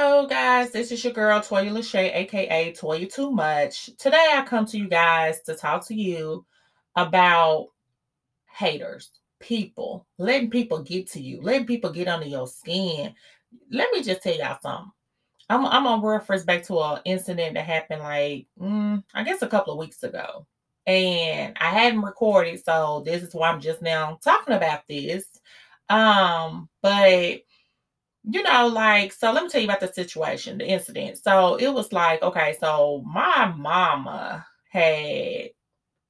Guys. This is your girl, Toya Lashay, aka Toya Too Much. Today, I come to you guys to talk to you about haters, people, letting people get to you, letting people get under your skin. Let me just tell y'all something. I'm, I'm gonna reference back to an incident that happened like, mm, I guess, a couple of weeks ago. And I hadn't recorded, so this is why I'm just now talking about this. Um, but you know, like, so let me tell you about the situation, the incident. So it was like, okay, so my mama had,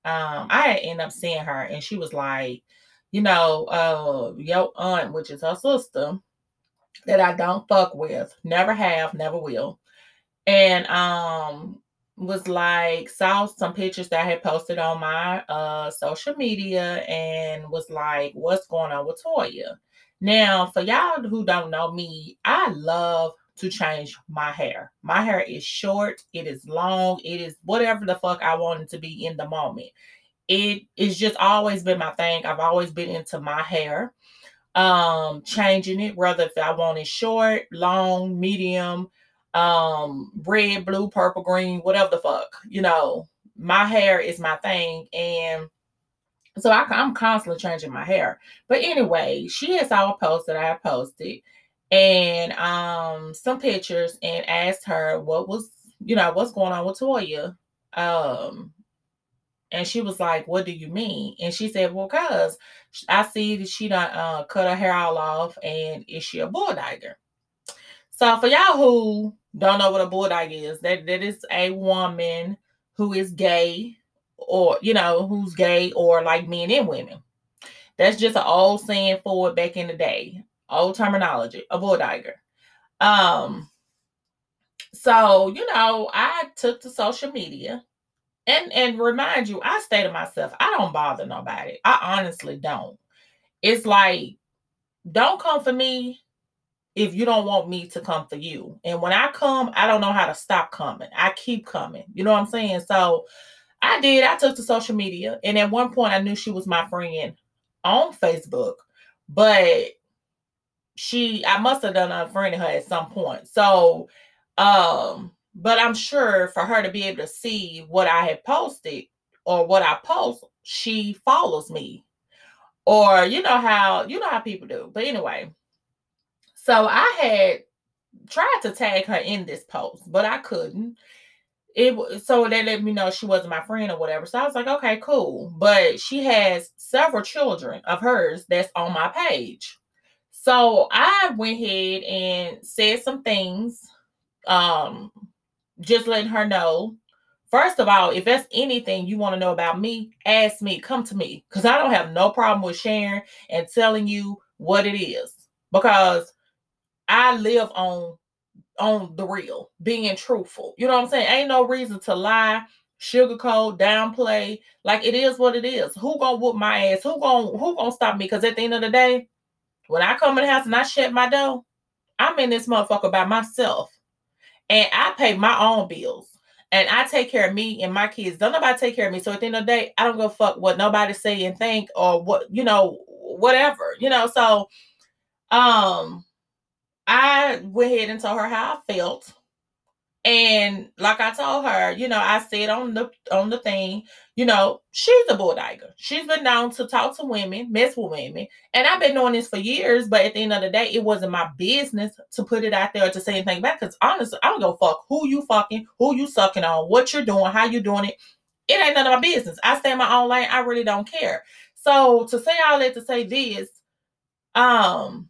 um, I had ended up seeing her and she was like, you know, uh, your aunt, which is her sister, that I don't fuck with, never have, never will. And um was like saw some pictures that I had posted on my uh social media and was like, what's going on with Toya? Now, for y'all who don't know me, I love to change my hair. My hair is short, it is long, it is whatever the fuck I want it to be in the moment. It is just always been my thing. I've always been into my hair. Um, changing it, whether if I want it short, long, medium, um, red, blue, purple, green, whatever the fuck, you know, my hair is my thing. And so I, am constantly changing my hair. But anyway, she has saw a post that I posted and um some pictures and asked her what was, you know, what's going on with Toya. Um and she was like, What do you mean? And she said, Well, cuz I see that she done uh, cut her hair all off and is she a bulldigger? So for y'all who don't know what a bulldog is, that that is a woman who is gay or you know who's gay or like men and women. That's just an old saying for back in the day, old terminology, a bulldigger. Um, so you know, I took to social media, and and remind you, I stay to myself. I don't bother nobody. I honestly don't. It's like, don't come for me if you don't want me to come for you. And when I come, I don't know how to stop coming. I keep coming. You know what I'm saying? So I did. I took to social media. And at one point, I knew she was my friend on Facebook, but she, I must have done unfriended her at some point. So, um, but I'm sure for her to be able to see what I had posted or what I post, she follows me. Or you know how you know how people do. But anyway, so I had tried to tag her in this post, but I couldn't it so they let me know she wasn't my friend or whatever. So I was like, okay, cool. But she has several children of hers that's on my page. So I went ahead and said some things, um, just letting her know. First of all, if that's anything you want to know about me, ask me, come to me. Because I don't have no problem with sharing and telling you what it is. Because I live on on the real, being truthful. You know what I'm saying? Ain't no reason to lie, sugarcoat, downplay. Like it is what it is. Who gonna whoop my ass? Who gonna who gonna stop me? Because at the end of the day, when I come in the house and I shut my door, I'm in this motherfucker by myself. And I pay my own bills. And I take care of me and my kids. Don't nobody take care of me. So at the end of the day, I don't go fuck what nobody say and think or what, you know, whatever. You know, so um I went ahead and told her how I felt. And like I told her, you know, I said on the on the thing, you know, she's a bulldigger. She's been known to talk to women, mess with women, and I've been doing this for years. But at the end of the day, it wasn't my business to put it out there or to say anything back. Because honestly, I don't go fuck who you fucking, who you sucking on, what you're doing, how you doing it. It ain't none of my business. I stay in my own lane. I really don't care. So to say all that to say this, um,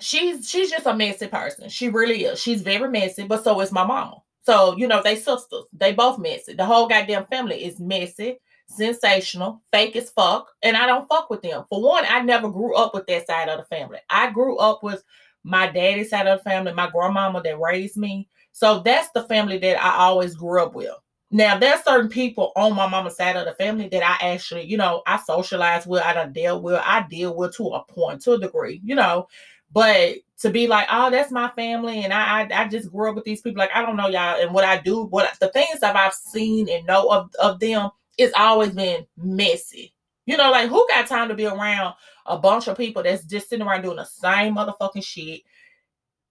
she's she's just a messy person. She really is. She's very messy, but so is my mama. So, you know, they sisters. They both messy. The whole goddamn family is messy, sensational, fake as fuck. And I don't fuck with them. For one, I never grew up with that side of the family. I grew up with my daddy's side of the family, my grandmama that raised me. So that's the family that I always grew up with. Now, there's certain people on my mama's side of the family that I actually, you know, I socialize with, I deal with, I deal with to a point, to a degree, you know. But to be like, oh, that's my family, and I, I, I just grew up with these people. Like I don't know y'all, and what I do, what the things that I've seen and know of of them, it's always been messy. You know, like who got time to be around a bunch of people that's just sitting around doing the same motherfucking shit,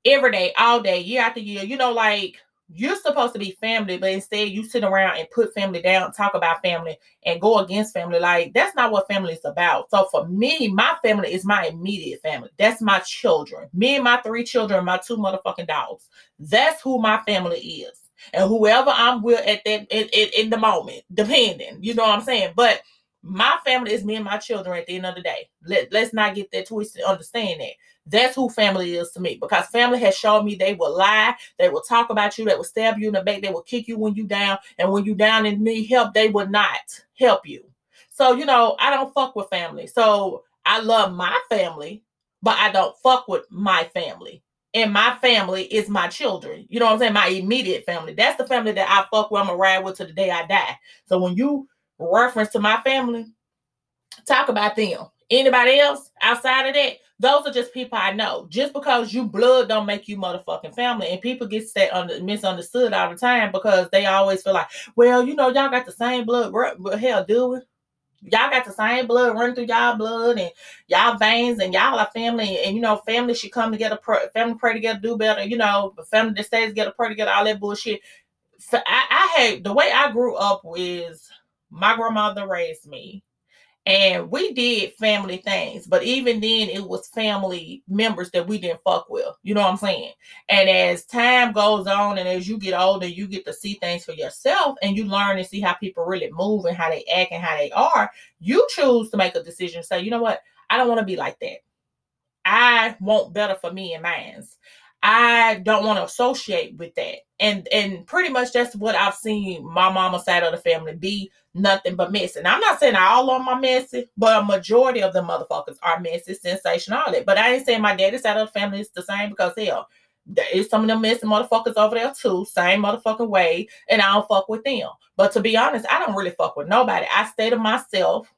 every day, all day, year after year. You know, like you're supposed to be family, but instead you sit around and put family down, talk about family, and go against family. Like that's not what family is about. So for me, my family is my immediate family. That's my children. Me and my three children, my two motherfucking dogs. That's who my family is. And whoever I'm with at that in, in, in the moment, depending, you know what I'm saying. But my family is me and my children at the end of the day. Let, let's not get that twisted. Understand that. That's who family is to me because family has shown me they will lie, they will talk about you, they will stab you in the back, they will kick you when you down, and when you down and need help, they will not help you. So, you know, I don't fuck with family. So I love my family, but I don't fuck with my family. And my family is my children. You know what I'm saying? My immediate family. That's the family that I fuck with. I'm gonna ride with to the day I die. So when you reference to my family, talk about them. Anybody else outside of that, those are just people I know. Just because you blood don't make you motherfucking family. And people get that under, misunderstood all the time because they always feel like, well, you know, y'all got the same blood. But hell, do we? Y'all got the same blood running through y'all blood and y'all veins, and y'all are family. And you know, family should come together, pray, family pray together, do better. You know, family that stays together, pray together, all that bullshit. So I, I the way I grew up is my grandmother raised me and we did family things, but even then it was family members that we didn't fuck with. You know what I'm saying? And as time goes on and as you get older, you get to see things for yourself and you learn and see how people really move and how they act and how they are. You choose to make a decision, say, you know what, I don't want to be like that. I want better for me and mine's. I don't want to associate with that. And and pretty much that's what I've seen my mama side of the family be nothing but messy. And I'm not saying all of them are messy, but a majority of the motherfuckers are messy, sensational, all that. But I ain't saying my daddy's side of the family is the same because hell, there is some of them messy motherfuckers over there too, same motherfucking way, and I don't fuck with them. But to be honest, I don't really fuck with nobody. I stay to myself,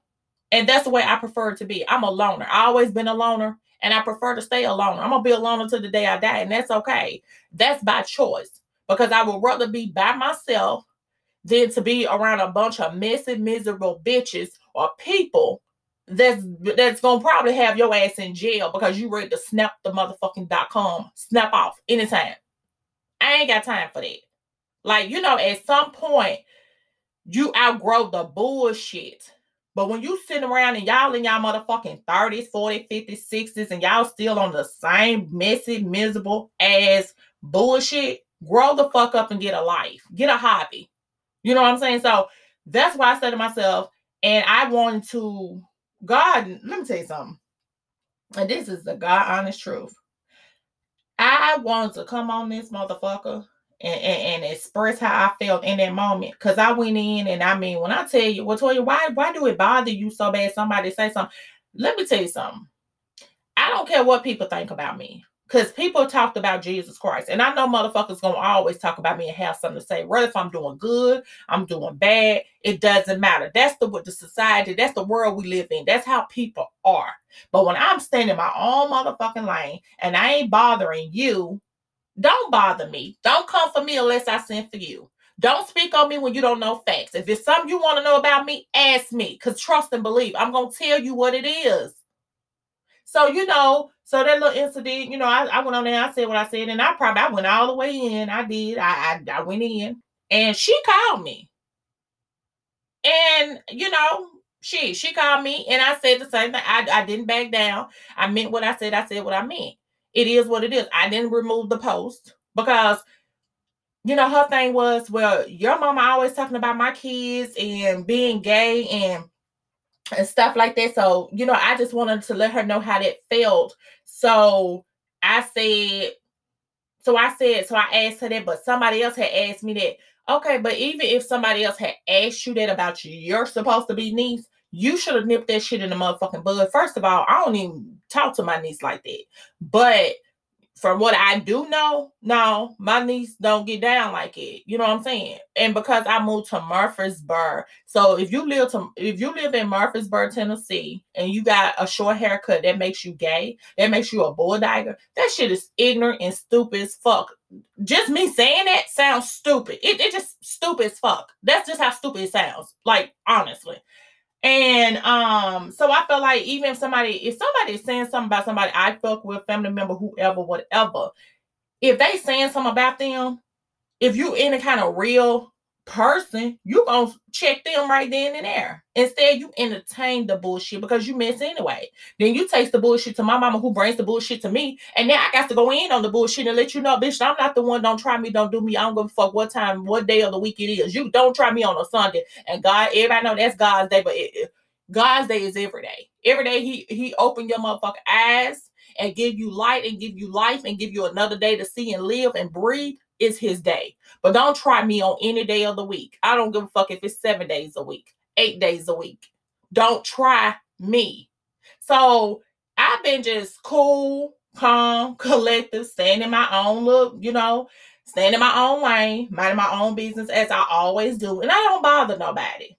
and that's the way I prefer to be. I'm a loner. I always been a loner and I prefer to stay alone. I'm gonna be alone until the day I die, and that's okay. That's by choice because I would rather be by myself than to be around a bunch of messy, miserable bitches or people that's that's gonna probably have your ass in jail because you ready to snap the motherfucking dot com, snap off anytime. I ain't got time for that. Like, you know, at some point, you outgrow the bullshit but when you sitting around and y'all in y'all motherfucking 30s, 40s, 50s, 60s, and y'all still on the same messy, miserable ass bullshit, grow the fuck up and get a life. Get a hobby. You know what I'm saying? So that's why I said to myself, and I wanted to, God, let me tell you something. And this is the God honest truth. I wanted to come on this motherfucker and, and, and, express how I felt in that moment. Cause I went in and I mean, when I tell you, well, Toya, why why do it bother you so bad? Somebody say something. Let me tell you something. I don't care what people think about me. Because people talked about Jesus Christ. And I know motherfuckers gonna always talk about me and have something to say. Whether if I'm doing good, I'm doing bad, it doesn't matter. That's the what the society, that's the world we live in. That's how people are. But when I'm standing my own motherfucking lane and I ain't bothering you, don't bother me. Don't come for me unless I send for you. Don't speak on me when you don't know facts. If it's something you want to know about me, ask me. Because trust and believe, I'm going to tell you what it is. So, you know, so that little incident, you know, I, I went on there, I said what I said, and I probably I went all the way in. I did. I, I, I went in. And she called me. And, you know, she she called me and I said the same thing. I, I didn't back down. I meant what I said. I said what I meant it is what it is. I didn't remove the post because you know her thing was, well, your mama always talking about my kids and being gay and and stuff like that. So, you know, I just wanted to let her know how that felt. So I said, so I said, so I asked her that, but somebody else had asked me that. Okay, but even if somebody else had asked you that about you, you're supposed to be niece, you should have nipped that shit in the motherfucking bud. First of all, I don't even talk to my niece like that. But from what I do know, no, my niece don't get down like it. You know what I'm saying? And because I moved to Murfreesboro, so if you live to if you live in Murfreesboro, Tennessee, and you got a short haircut that makes you gay, that makes you a bulldogger, that shit is ignorant and stupid as fuck. Just me saying that sounds stupid. It, it just stupid as fuck. That's just how stupid it sounds. Like honestly. And um, so I felt like even if somebody, if somebody is saying something about somebody I fuck with, family member, whoever, whatever, if they saying something about them, if you any kind of real person, you gonna check them right then and there. Instead, you entertain the bullshit because you miss anyway. Then you taste the bullshit to my mama who brings the bullshit to me, and then I got to go in on the bullshit and let you know, bitch, I'm not the one. Don't try me, don't do me. I don't give a fuck what time, what day of the week it is. You don't try me on a Sunday. And God, everybody know that's God's day, but it, God's day is every day. Every day He He open your motherfucking eyes and give you light and give you life and give you another day to see and live and breathe is his day. But don't try me on any day of the week. I don't give a fuck if it's seven days a week, eight days a week. Don't try me. So I've been just cool, calm, collective, staying in my own look, you know, staying in my own lane, minding my own business as I always do. And I don't bother nobody.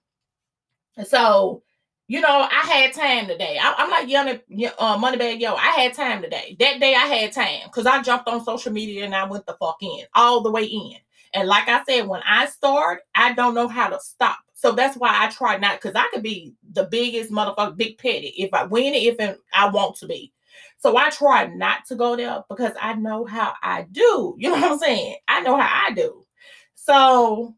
so you know, I had time today. I, am like young uh, Moneybagg Yo. I had time today. That day I had time because I jumped on social media and I went the fuck in, all the way in. And like I said, when I start, I don't know how to stop. So that's why I try not because I could be the biggest motherfucker, big petty if I win it, if I want to be. So I try not to go there because I know how I do. You know what I'm saying? I know how I do. So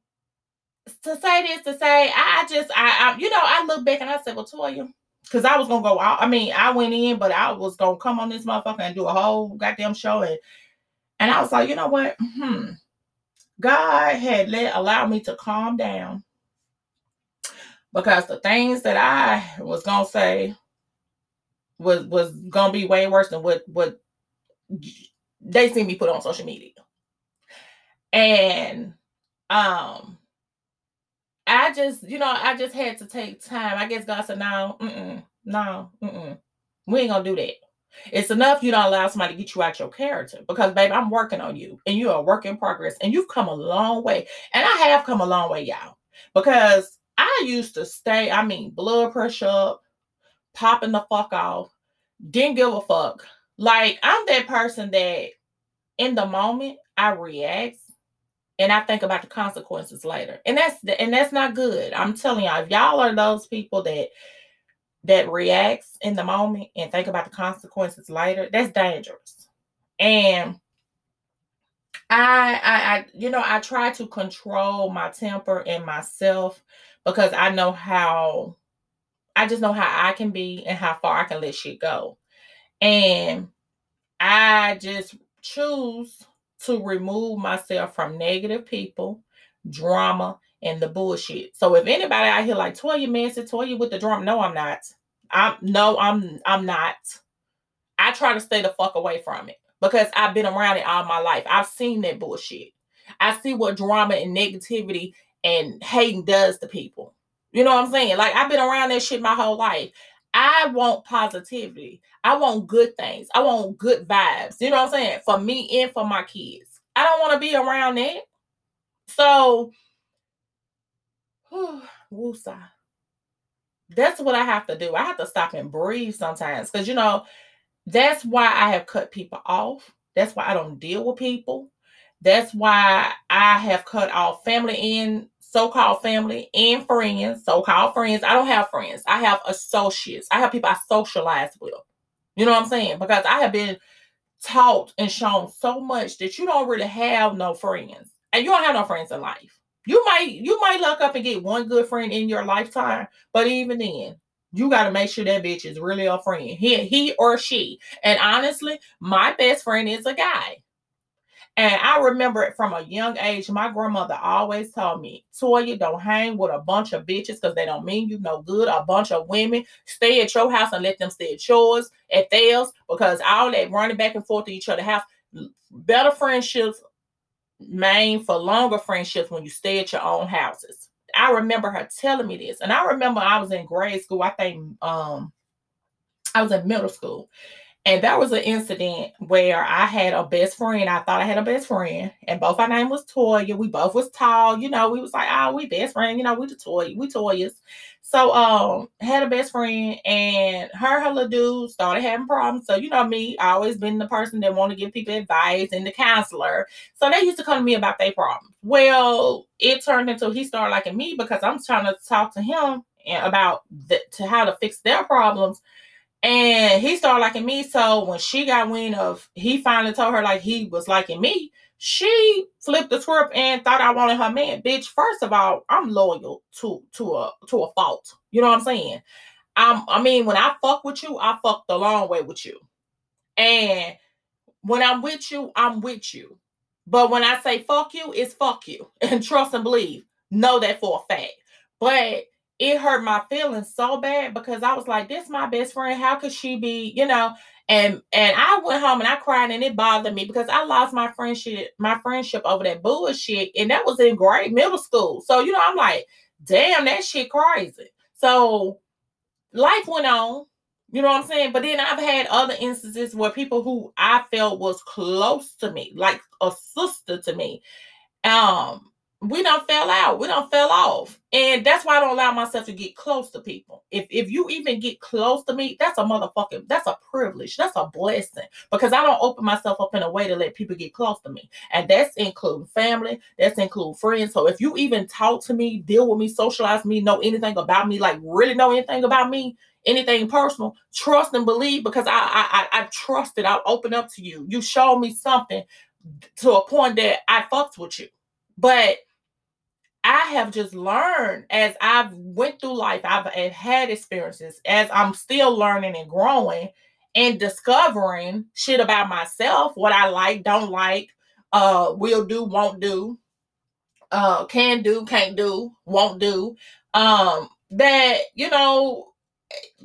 to say this to say I just I, I you know I look back and I said well Toya because I was gonna go out I mean I went in but I was gonna come on this motherfucker and do a whole goddamn show and and I was like you know what? Hmm. God had let allowed me to calm down because the things that I was gonna say was was gonna be way worse than what what they see me put on social media. And um I just, you know, I just had to take time. I guess God said, no, mm-mm, no, mm-mm. we ain't gonna do that. It's enough you don't allow somebody to get you out your character because, baby, I'm working on you and you're a work in progress and you've come a long way. And I have come a long way, y'all, because I used to stay, I mean, blood pressure up, popping the fuck off, didn't give a fuck. Like, I'm that person that in the moment I react and I think about the consequences later. And that's the, and that's not good. I'm telling y'all, if y'all are those people that that reacts in the moment and think about the consequences later, that's dangerous. And I, I, I, you know, I try to control my temper and myself because I know how, I just know how I can be and how far I can let shit go. And I just choose to remove myself from negative people, drama, and the bullshit. So if anybody out here like Toya Manson, Toya with the drama, no, I'm not. I'm no, I'm I'm not. I try to stay the fuck away from it because I've been around it all my life. I've seen that bullshit. I see what drama and negativity and hating does to people. You know what I'm saying? Like I've been around that shit my whole life. I want positivity. I want good things. I want good vibes. You know what I'm saying? For me and for my kids. I don't want to be around that. So, woosah. That's what I have to do. I have to stop and breathe sometimes because, you know, that's why I have cut people off. That's why I don't deal with people. That's why I have cut off family and so-called family and friends, so-called friends. I don't have friends. I have associates. I have people I socialize with. You know what I'm saying? Because I have been taught and shown so much that you don't really have no friends. And you don't have no friends in life. You might you might luck up and get one good friend in your lifetime, but even then, you got to make sure that bitch is really a friend. He he or she. And honestly, my best friend is a guy. And I remember it from a young age. My grandmother always told me, Toya, don't hang with a bunch of bitches because they don't mean you no good. A bunch of women stay at your house and let them stay at yours, at theirs, because all that running back and forth to each other house. Better friendships main for longer friendships when you stay at your own houses. I remember her telling me this. And I remember I was in grade school. I think um I was in middle school. And that was an incident where I had a best friend. I thought I had a best friend, and both our name was Toya. We both was tall, you know. We was like, oh, we best friend, you know. We the Toya, we Toyas. So, um, had a best friend, and her, her little dude started having problems. So, you know me, I always been the person that want to give people advice and the counselor. So they used to come to me about their problems. Well, it turned into he started liking me because I'm trying to talk to him about the, to how to fix their problems And he started liking me. So when she got wind of he finally told her like he was liking me, she flipped the script and thought I wanted her man. Bitch, first of all, I'm loyal to to a to a fault. You know what I'm saying? I'm I mean, when I fuck with you, I fuck the long way with you. And when I'm with you, I'm with you. But when I say fuck you, it's fuck you. And trust and believe. Know that for a fact. But it hurt my feelings so bad because I was like, this my best friend. How could she be, you know? And and I went home and I cried and it bothered me because I lost my friendship, my friendship over that bullshit. And that was in grade middle school. So, you know, I'm like, damn, that shit crazy. So life went on. You know what I'm saying? But then I've had other instances where people who I felt was close to me, like a sister to me, um, we don't fell out. We don't fell off. And that's why I don't allow myself to get close to people. If if you even get close to me, that's a motherfucking that's a privilege. That's a blessing. Because I don't open myself up in a way to let people get close to me. And that's including family, that's include friends. So if you even talk to me, deal with me, socialize me, know anything about me, like really know anything about me, anything personal, trust and believe because I I I, I trusted. I'll open up to you. You showed me something to a point that I fucked with you. But I have just learned as I've went through life, I've, had experiences, as I'm still learning and growing and discovering shit about myself, what I like, don't like, uh, will do, won't do, uh, can do, can't do, won't do. Um, that you know,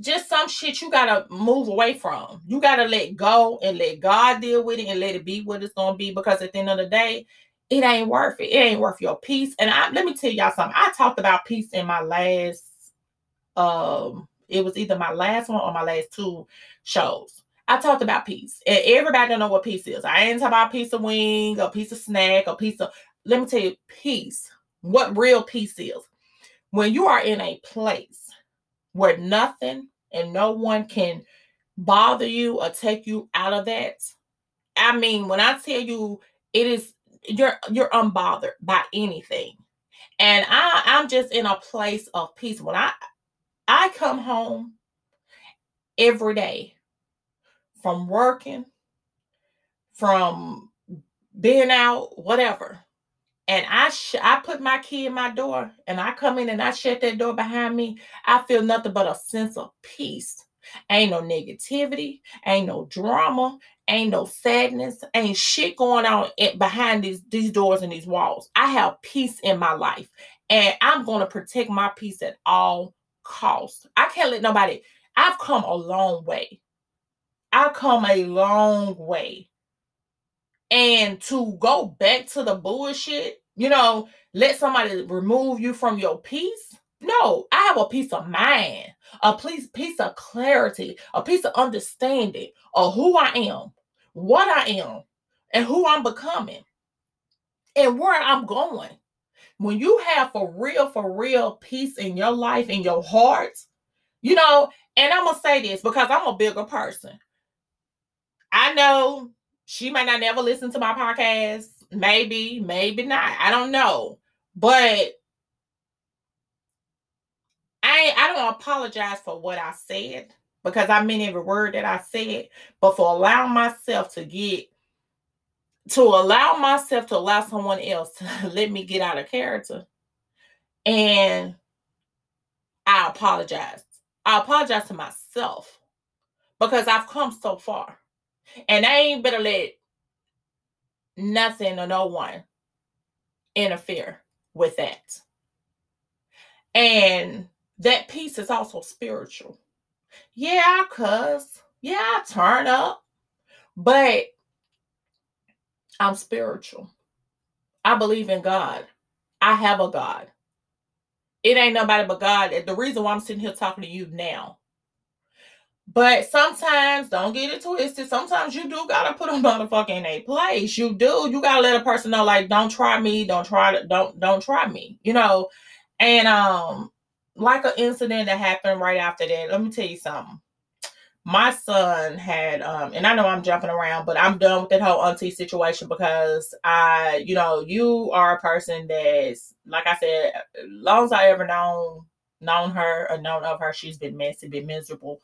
just some shit you gotta move away from. You gotta let go and let God deal with it and let it be what it's gonna be. Because at the end of the day, it ain't worth it. It ain't worth your peace. And I let me tell y'all something. I talked about peace in my last um it was either my last one or my last two shows. I talked about peace. And everybody don't know what peace is. I ain't talking about a piece of wing, a piece of snack, a piece of let me tell you, peace. What real peace is. When you are in a place where nothing and no one can bother you or take you out of that. I mean, when I tell you it is you're you're unbothered by anything. And I I'm just in a place of peace. When I I come home every day from working, from being out, whatever. And I sh- I put my key in my door and I come in and I shut that door behind me. I feel nothing but a sense of peace. Ain't no negativity, ain't no drama, ain't no sadness, ain't shit going on behind these, these doors and these walls. I have peace in my life and I'm going to protect my peace at all costs. I can't let nobody, I've come a long way. I've come a long way. And to go back to the bullshit, you know, let somebody remove you from your peace. No, I have a peace of mind, a piece, piece of clarity, a piece of understanding of who I am, what I am and who I'm becoming and where I'm going. When you have for real, for real peace in your life, in your heart, you know, and I'm gonna say this because I'm a bigger person. I know she might not never listen to my podcast, maybe, maybe not. I don't know. But I I don't apologize for what I said because I meant every word that I said, but for allowing myself to get to allow myself to allow someone else to let me get out of character. And I apologize. I apologize to myself because I've come so far. And I ain't better let nothing or no one interfere with that. And that peace is also spiritual. Yeah, I cuss. Yeah, I turn up. But I'm spiritual. I believe in God. I have a God. It ain't nobody but God. The reason why I'm sitting here talking to you now. But sometimes, don't get it twisted. Sometimes you do gotta put a motherfucker in a place. You do. You gotta let a person know, like, don't try me. Don't try. Don't don't try me. You know. And um, like an incident that happened right after that. Let me tell you something. My son had, um, and I know I'm jumping around, but I'm done with that whole auntie situation because I, you know, you are a person that's, like I said, as long as I ever known known her or known of her, she's been messy, been miserable.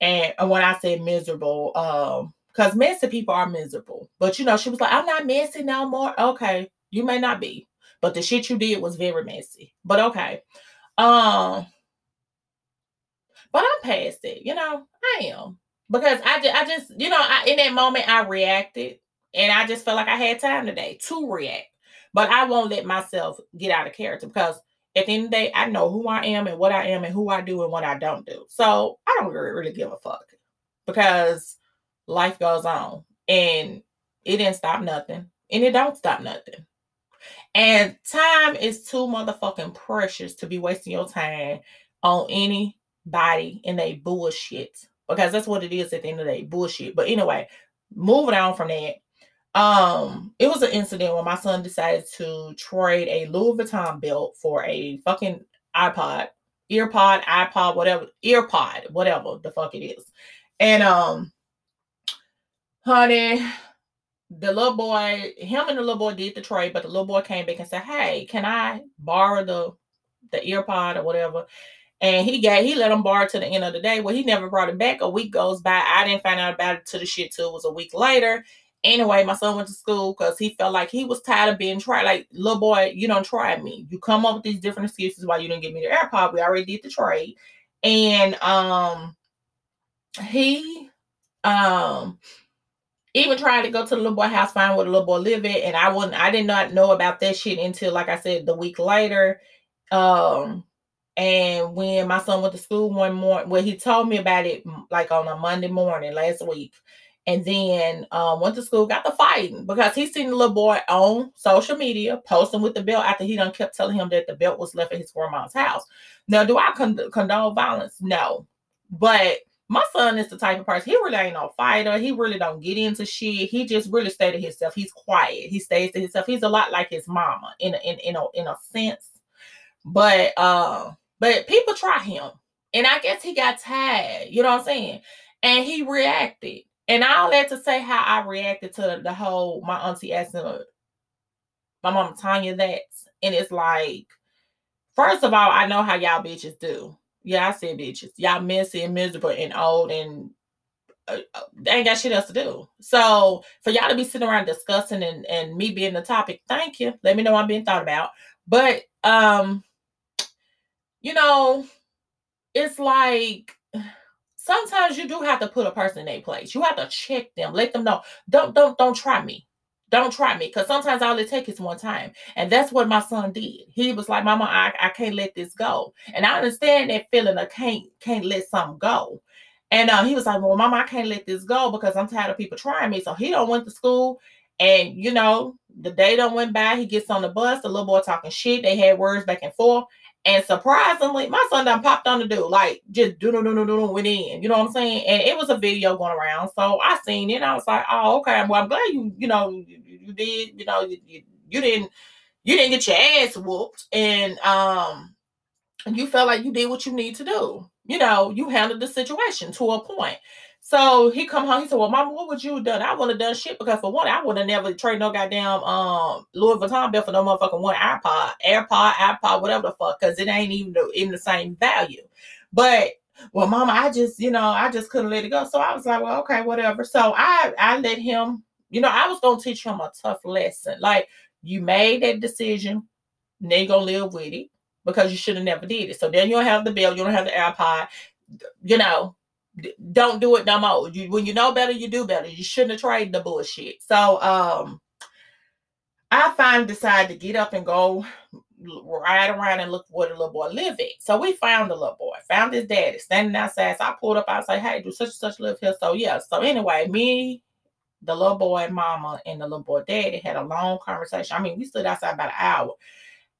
And when I say miserable, um, because messy people are miserable. But you know, she was like, I'm not messy no more. Okay, you may not be, but the shit you did was very messy. But okay. Um, but I'm past it, you know, I am. Because I just I just, you know, I in that moment I reacted and I just felt like I had time today to react. But I won't let myself get out of character because at the end of the day, I know who I am and what I am and who I do and what I don't do. So I don't really give a fuck because life goes on and it didn't stop nothing and it don't stop nothing. And time is too motherfucking precious to be wasting your time on anybody in a bullshit because that's what it is at the end of the day bullshit. But anyway, moving on from that. Um, it was an incident when my son decided to trade a Louis Vuitton belt for a fucking iPod, earpod, iPod, whatever, earpod, whatever the fuck it is. And um, honey, the little boy, him and the little boy did the trade, but the little boy came back and said, Hey, can I borrow the the earpod or whatever? And he got he let him borrow to the end of the day. Well, he never brought it back. A week goes by. I didn't find out about it to the shit till it was a week later. Anyway, my son went to school because he felt like he was tired of being tried. Like, little boy, you don't try me. You come up with these different excuses why you didn't give me the AirPod. We already did the trade. And um he um even tried to go to the little boy house, find where the little boy live at, and I wouldn't. I did not know about that shit until, like I said, the week later. Um, and when my son went to school one morning, well, he told me about it like on a Monday morning last week, and then um, went to school, got the fighting because he seen the little boy on social media posting with the belt after he done kept telling him that the belt was left at his grandma's house. Now, do I con- condone violence? No, but my son is the type of person he really ain't no fighter. He really don't get into shit. He just really stay to himself. He's quiet. He stays to himself. He's a lot like his mama in a, in in a in a sense. But uh, but people try him, and I guess he got tired. You know what I'm saying? And he reacted. And I'll let to say how I reacted to the whole my auntie asking my mama Tanya that, and it's like, first of all, I know how y'all bitches do yeah, I said bitches. Y'all messy and miserable and old and uh, uh, they ain't got shit else to do. So for y'all to be sitting around discussing and, and me being the topic, thank you. Let me know I'm being thought about. But um, you know, it's like sometimes you do have to put a person in a place. You have to check them, let them know. Don't don't don't try me. Don't try me because sometimes all it takes is one time. And that's what my son did. He was like, Mama, I, I can't let this go. And I understand that feeling of can't can't let something go. And uh, he was like, Well, Mama, I can't let this go because I'm tired of people trying me. So he don't went to school. And you know, the day don't went by, he gets on the bus, the little boy talking shit. They had words back and forth. And surprisingly, my son done popped on the dude, like just do do do do do went in. You know what I'm saying? And it was a video going around, so I seen it. I was like, oh, okay. Well, I'm glad you, you know, you, you did, you know, you, you, you didn't, you didn't get your ass whooped, and um, you felt like you did what you need to do. You know, you handled the situation to a point. So he come home. He said, "Well, Mama, what would you have done? I wouldn't have done shit because for one, I would have never traded no goddamn um Louis Vuitton belt for no motherfucking one iPod, AirPod, iPod, whatever the fuck, because it ain't even the, even the same value. But well, Mama, I just you know I just couldn't let it go. So I was like, well, okay, whatever. So I I let him. You know, I was gonna teach him a tough lesson. Like you made that decision, now you gonna live with it because you should have never did it. So then you don't have the belt, you don't have the AirPod. You know, don't do it no more. You, when you know better, you do better. You shouldn't have traded the bullshit. So um I finally decided to get up and go ride around and look where the little boy live at. So we found the little boy, found his daddy standing outside. So I pulled up, I was like, hey, do such and such live here? So yeah. So anyway, me, the little boy mama, and the little boy daddy had a long conversation. I mean, we stood outside about an hour.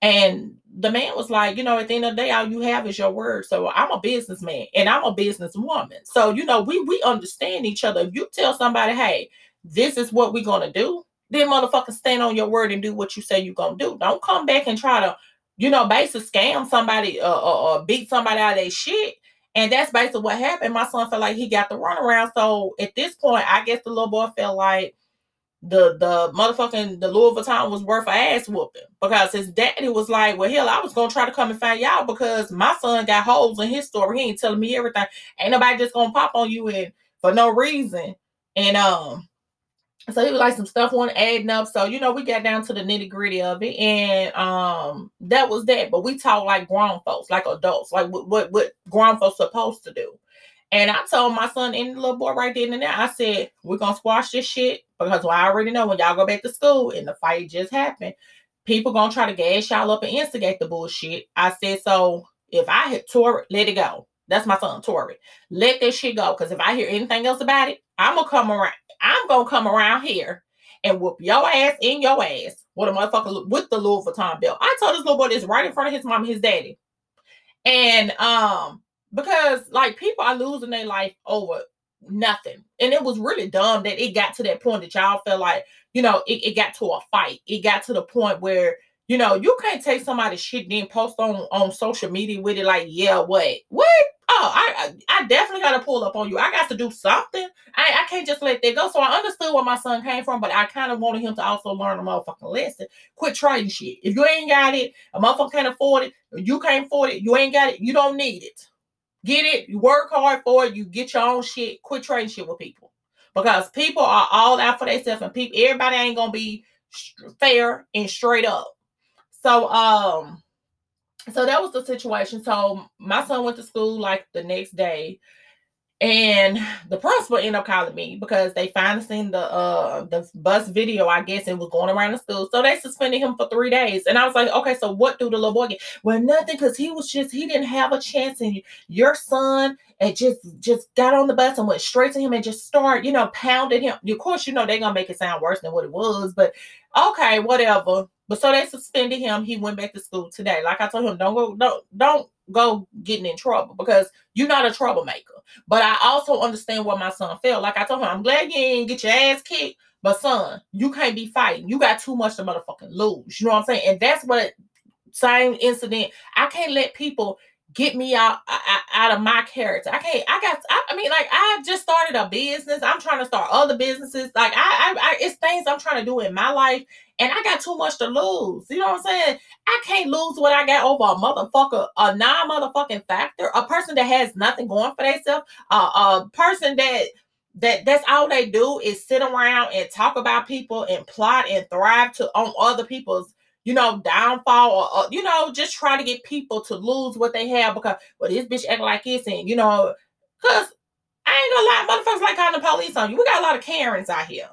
And the man was like, you know, at the end of the day, all you have is your word. So I'm a businessman and I'm a businesswoman. So, you know, we we understand each other. If you tell somebody, hey, this is what we're gonna do, then motherfucker stand on your word and do what you say you're gonna do. Don't come back and try to, you know, basically scam somebody uh, or, or beat somebody out of their shit. And that's basically what happened. My son felt like he got the runaround. So at this point, I guess the little boy felt like the the motherfucking the Louis Vuitton was worth a ass whooping because his daddy was like, well, hell, I was gonna try to come and find y'all because my son got holes in his story. He ain't telling me everything. Ain't nobody just gonna pop on you and for no reason. And um, so he was like some stuff one adding up. So you know, we got down to the nitty gritty of it, and um, that was that. But we talk like grown folks, like adults, like what what, what grown folks supposed to do. And I told my son and the little boy right then and there, I said, we're gonna squash this shit because well, I already know when y'all go back to school and the fight just happened, people gonna try to gas y'all up and instigate the bullshit. I said, so if I hit Tori, let it go. That's my son, Tori. Let that shit go. Because if I hear anything else about it, I'm gonna come around. I'm gonna come around here and whoop your ass in your ass with a motherfucker with the Louis Vuitton belt. I told this little boy this right in front of his mom and his daddy. And um, because like people are losing their life over nothing. And it was really dumb that it got to that point that y'all felt like, you know, it, it got to a fight. It got to the point where, you know, you can't take somebody's shit then post on on social media with it like, yeah, what? What? Oh, I I, definitely gotta pull up on you. I got to do something. I, I can't just let that go. So I understood where my son came from, but I kind of wanted him to also learn a motherfucking lesson. Quit trying shit. If you ain't got it, a motherfucker can't afford it, you can't afford it, you ain't got it, you don't need it. Get it. You work hard for it. You get your own shit. Quit trading shit with people because people are all out for themselves, and people, everybody ain't gonna be fair and straight up. So, um, so that was the situation. So my son went to school like the next day, and the principal ended up calling me because they finally seen the uh the bus video. I guess it was going around the school, so they suspended him for three days. And I was like, okay, so what do the little boy get? Well, nothing, because he was just he didn't have a chance. And your son and just just got on the bus and went straight to him and just start, you know, pounding him. Of course, you know they're gonna make it sound worse than what it was, but okay, whatever. But so they suspended him. He went back to school today. Like I told him, don't go, don't don't go getting in trouble because you're not a troublemaker. But I also understand what my son felt. Like I told him, I'm glad you didn't get your ass kicked, but son, you can't be fighting. You got too much to motherfucking lose. You know what I'm saying? And that's what same incident. I can't let people get me out, out, of my character. I can't. I got. I, I, mean, like I just started a business. I'm trying to start other businesses. Like I, I, I, it's things I'm trying to do in my life, and I got too much to lose. You know what I'm saying? I can't lose what I got over a motherfucker, a non-motherfucking factor, a person that has nothing going for themselves, uh, a person that that that's all they do is sit around and talk about people and plot and thrive to on other people's you know, downfall or, or, you know, just try to get people to lose what they have because well, this bitch act like this and you know, cause I ain't gonna lie, motherfuckers like calling the police on you. We got a lot of Karens out here.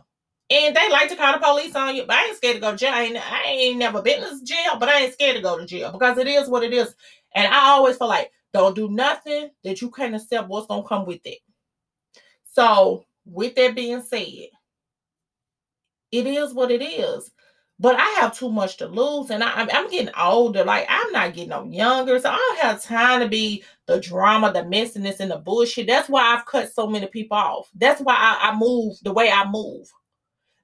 And they like to call the police on you, but I ain't scared to go to jail. I ain't, I ain't never been to jail, but I ain't scared to go to jail because it is what it is. And I always feel like don't do nothing that you can't accept what's gonna come with it. So, with that being said, it is what it is but I have too much to lose, and I, am getting older. Like I'm not getting no younger, so I don't have time to be the drama, the messiness, and the bullshit. That's why I've cut so many people off. That's why I, I move the way I move.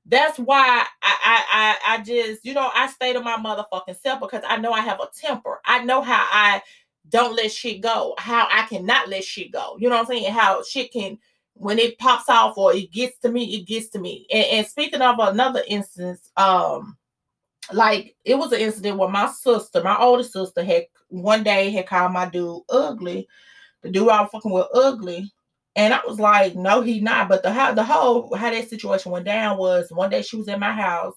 That's why I, I I I just you know I stay to my motherfucking self because I know I have a temper. I know how I don't let shit go. How I cannot let shit go. You know what I'm saying? How shit can when it pops off or it gets to me, it gets to me. And, and speaking of another instance, um like it was an incident where my sister, my older sister, had one day had called my dude ugly. The dude I was fucking with ugly. And I was like, no, he not. But the how the whole how that situation went down was one day she was at my house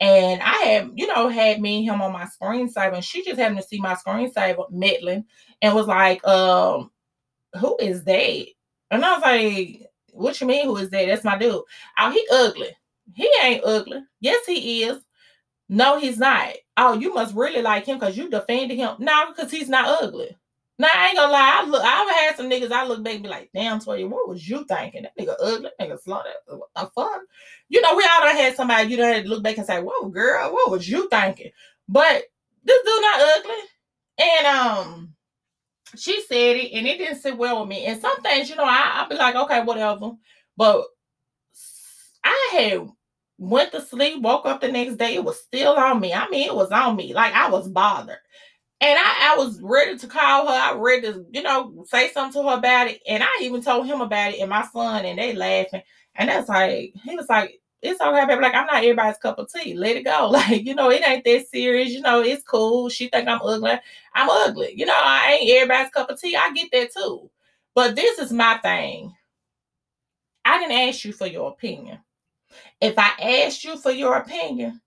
and I had, you know, had me and him on my screensaver, and she just happened to see my screensaver meddling and was like, um, who is that? And I was like, what you mean, who is that? That's my dude. Oh, he ugly. He ain't ugly. Yes, he is. No, he's not. Oh, you must really like him because you defended him. No, because he's not ugly. Now I ain't gonna lie. I look, I've had some niggas. I look back and be like, "Damn, Toya, what was you thinking? That nigga ugly, that nigga slow, that a fun." You know, we all done had somebody. You done had to look back and say, "Whoa, girl, what was you thinking?" But this dude not ugly, and um, she said it, and it didn't sit well with me. And some things, you know, I I be like, okay, whatever. But I had went to sleep, woke up the next day, it was still on me. I mean, it was on me. Like I was bothered. And I, I was ready to call her. I ready to, you know, say something to her about it. And I even told him about it and my son, and they laughing. And that's like, he was like, it's okay, baby. Like, I'm not everybody's cup of tea. Let it go. Like, you know, it ain't that serious. You know, it's cool. She think I'm ugly. I'm ugly. You know, I ain't everybody's cup of tea. I get that too. But this is my thing. I didn't ask you for your opinion. If I asked you for your opinion,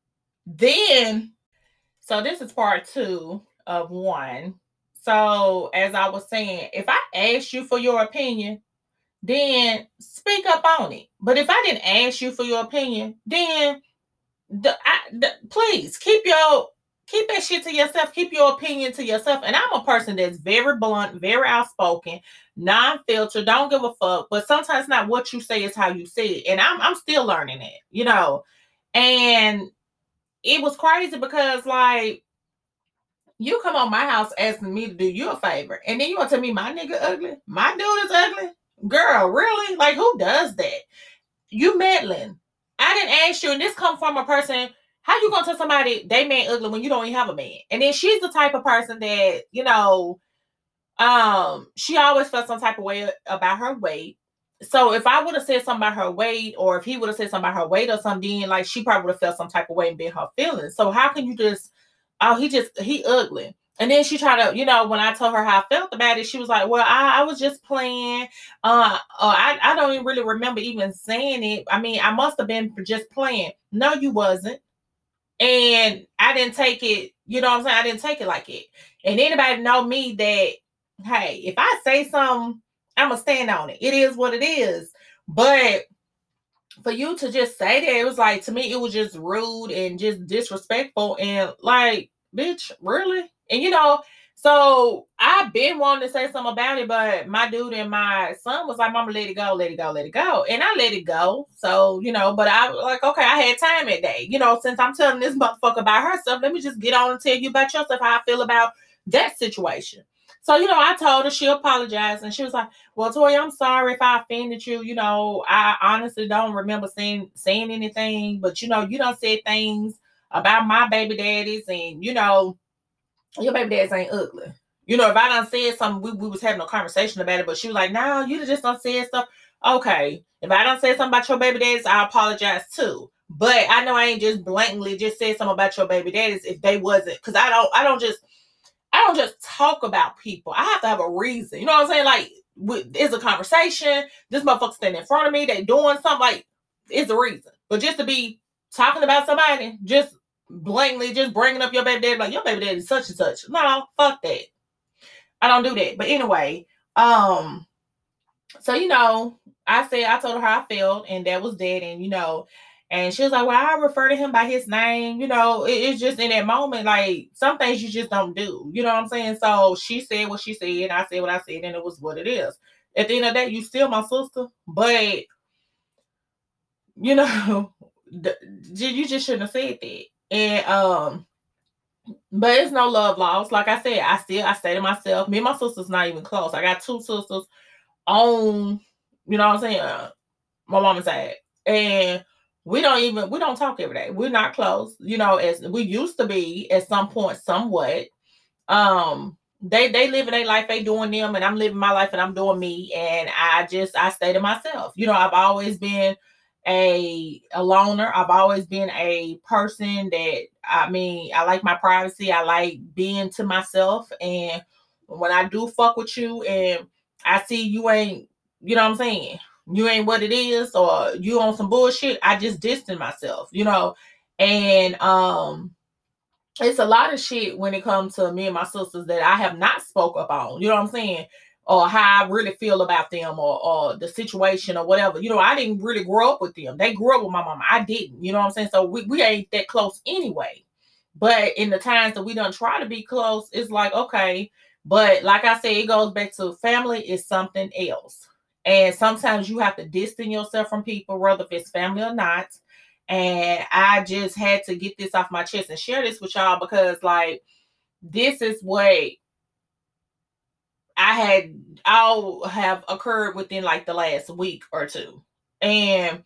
then, so this is part two of one. So, as I was saying, if I asked you for your opinion, then speak up on it. But if I didn't ask you for your opinion, then the, I, the, please keep your keep that shit to yourself. Keep your opinion to yourself. And I'm a person that's very blunt, very outspoken, non-filtered, don't give a fuck. But sometimes not what you say is how you say it. And I'm I'm still learning it, you know. And it was crazy because like you come on my house asking me to do you a favor, and then you want to tell me my nigga ugly, my dude is ugly. Girl, really? Like who does that? You meddling. I didn't ask you, and this come from a person. How you gonna tell somebody they man ugly when you don't even have a man? And then she's the type of person that you know, um, she always felt some type of way about her weight. So if I would have said something about her weight, or if he would have said something about her weight or something, like she probably would have felt some type of way and been her feelings. So how can you just, oh, he just he ugly. And then she tried to, you know, when I told her how I felt about it, she was like, "Well, I, I was just playing. Uh, uh, I, I don't even really remember even saying it. I mean, I must have been just playing. No, you wasn't. And I didn't take it. You know what I'm saying? I didn't take it like it. And anybody know me that, hey, if I say something, I'm gonna stand on it. It is what it is. But for you to just say that, it was like to me, it was just rude and just disrespectful and like, bitch, really? And you know, so I've been wanting to say something about it, but my dude and my son was like, Mama, let it go, let it go, let it go. And I let it go. So, you know, but I was like, okay, I had time that day. You know, since I'm telling this motherfucker about herself, let me just get on and tell you about yourself, how I feel about that situation. So, you know, I told her she apologized and she was like, Well, Tori, I'm sorry if I offended you. You know, I honestly don't remember saying saying anything, but you know, you don't say things about my baby daddies and you know your baby daddies ain't ugly. You know, if I done said something, we, we was having a conversation about it, but she was like, no, you just don't say stuff. Okay. If I don't say something about your baby daddies, I apologize too. But I know I ain't just blatantly just said something about your baby daddies if they wasn't because I don't I don't just I don't just talk about people. I have to have a reason. You know what I'm saying? Like it's a conversation. This motherfucker standing in front of me, they doing something like it's a reason. But just to be talking about somebody, just blatantly just bringing up your baby daddy, like your baby daddy such and such. No, fuck that. I don't do that. But anyway, um, so you know, I said I told her how I felt, and that was dead, and you know, and she was like, Well, I refer to him by his name, you know, it, it's just in that moment, like some things you just don't do, you know what I'm saying? So she said what she said, and I said what I said, and it was what it is. At the end of the day, you still my sister, but you know, you just shouldn't have said that. And um, but it's no love lost. Like I said, I still I stay to myself. Me and my sister's not even close. I got two sisters on, you know what I'm saying, uh, my mama's side. And we don't even we don't talk every day. We're not close, you know, as we used to be at some point, somewhat. Um, they they living their life, they doing them, and I'm living my life and I'm doing me. And I just I stay to myself. You know, I've always been a a loner. I've always been a person that I mean, I like my privacy. I like being to myself. And when I do fuck with you and I see you ain't, you know what I'm saying? You ain't what it is, or you on some bullshit, I just distance myself, you know. And um it's a lot of shit when it comes to me and my sisters that I have not spoke up on. You know what I'm saying? Or how I really feel about them or, or the situation or whatever. You know, I didn't really grow up with them. They grew up with my mama. I didn't. You know what I'm saying? So we, we ain't that close anyway. But in the times that we don't try to be close, it's like, okay. But like I said, it goes back to family is something else. And sometimes you have to distance yourself from people, whether if it's family or not. And I just had to get this off my chest and share this with y'all because, like, this is what I had all have occurred within like the last week or two. And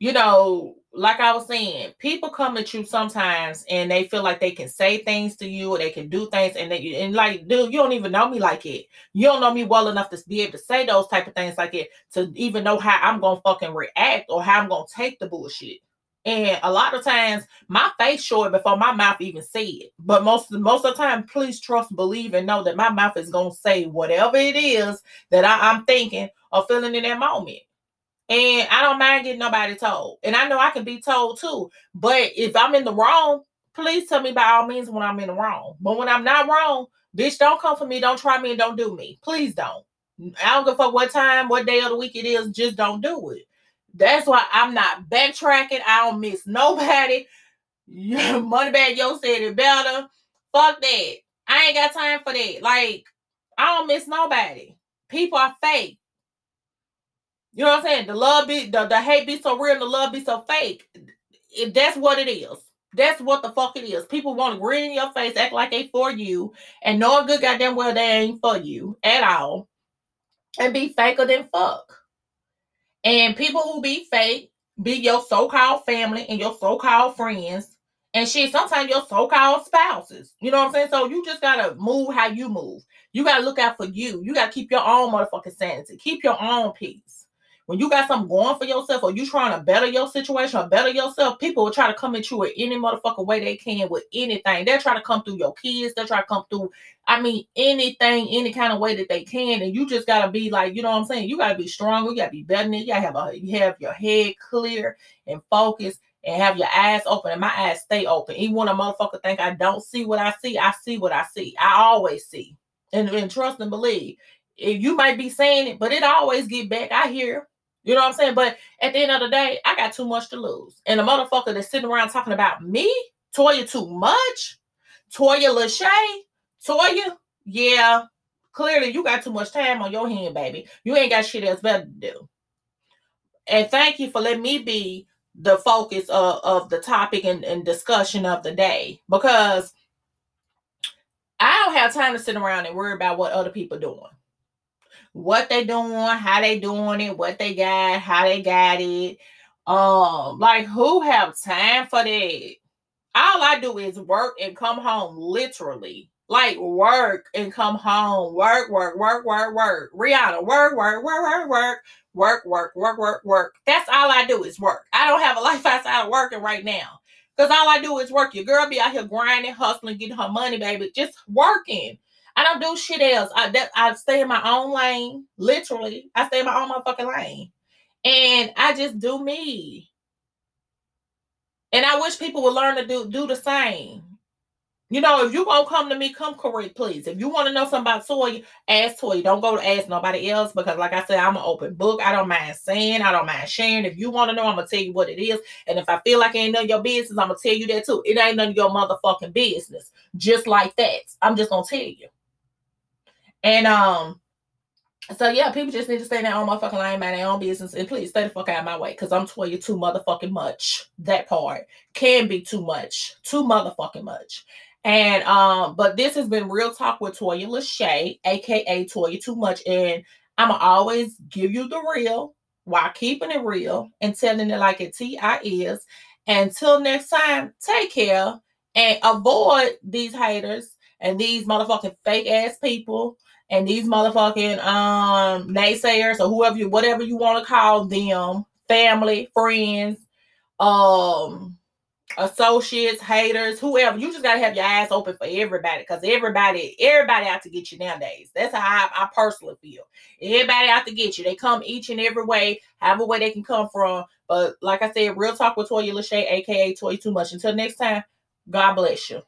you know, like I was saying, people come at you sometimes and they feel like they can say things to you or they can do things and they and like, dude, you don't even know me like it. You don't know me well enough to be able to say those type of things like it to even know how I'm gonna fucking react or how I'm gonna take the bullshit. And a lot of times my face short before my mouth even say it. But most most of the time, please trust, believe, and know that my mouth is gonna say whatever it is that I, I'm thinking or feeling in that moment. And I don't mind getting nobody told. And I know I can be told too. But if I'm in the wrong, please tell me by all means when I'm in the wrong. But when I'm not wrong, bitch, don't come for me. Don't try me and don't do me. Please don't. I don't give a fuck what time, what day of the week it is. Just don't do it. That's why I'm not backtracking. I don't miss nobody. Moneybagg Yo said it better. Fuck that. I ain't got time for that. Like, I don't miss nobody. People are fake. You know what I'm saying? The love be the, the hate be so real, the love be so fake. It, that's what it is. That's what the fuck it is. People want to grin in your face, act like they for you, and knowing good goddamn well they ain't for you at all, and be faker than fuck. And people who be fake be your so-called family and your so-called friends, and shit. Sometimes your so-called spouses. You know what I'm saying? So you just gotta move how you move. You gotta look out for you. You gotta keep your own motherfucking sanity. Keep your own peace when you got something going for yourself or you trying to better your situation or better yourself, people will try to come at you in any motherfucking way they can with anything. They'll try to come through your kids. They'll try to come through, I mean, anything, any kind of way that they can. And you just gotta be like, you know what I'm saying? You gotta be strong. You gotta be better than it. You gotta have a you have your head clear and focused and have your eyes open. And my eyes stay open. Even when a motherfucker think I don't see what I see, I see what I see. I always see. And, and trust and believe. If you might be saying it, but it always get back. I hear you know what I'm saying? But at the end of the day, I got too much to lose. And the motherfucker that's sitting around talking about me, Toya too much, Toya Lashay, Toya, yeah, clearly you got too much time on your hand, baby. You ain't got shit else better to do. And thank you for letting me be the focus of, of the topic and, and discussion of the day because I don't have time to sit around and worry about what other people doing what they doing, how they doing it, what they got, how they got it. Um, like who have time for that? All I do is work and come home, literally. Like work and come home. Work, work, work, work, work. Rihanna, work, work, work, work, work, work, work, work, work, work. That's all I do is work. I don't have a life outside of working right now. Because all I do is work. Your girl be out here grinding, hustling, getting her money, baby. Just working. I don't do shit else. I that, I stay in my own lane. Literally, I stay in my own motherfucking lane, and I just do me. And I wish people would learn to do do the same. You know, if you gonna come to me, come correct, please. If you want to know something about Toy, ask Toy. Don't go to ask nobody else because, like I said, I'm an open book. I don't mind saying, I don't mind sharing. If you want to know, I'm gonna tell you what it is. And if I feel like it ain't none of your business, I'm gonna tell you that too. It ain't none of your motherfucking business. Just like that. I'm just gonna tell you. And um, so yeah, people just need to stay in their own motherfucking lane, mind their own business, and please stay the fuck out of my way, cause I'm you too motherfucking much. That part can be too much, too motherfucking much. And um, but this has been real talk with Toya Lashay, aka Toya Too Much, and I'ma always give you the real while keeping it real and telling it like it ti is. Until next time, take care and avoid these haters and these motherfucking fake ass people and these motherfucking um naysayers or whoever you whatever you want to call them, family, friends, um associates, haters, whoever. You just gotta have your eyes open for everybody because everybody, everybody out to get you nowadays. That's how I, I, personally feel. Everybody out to get you. They come each and every way, however way they can come from. But like I said, real talk with Toya Lashay, aka Toy Too Much. Until next time, God bless you.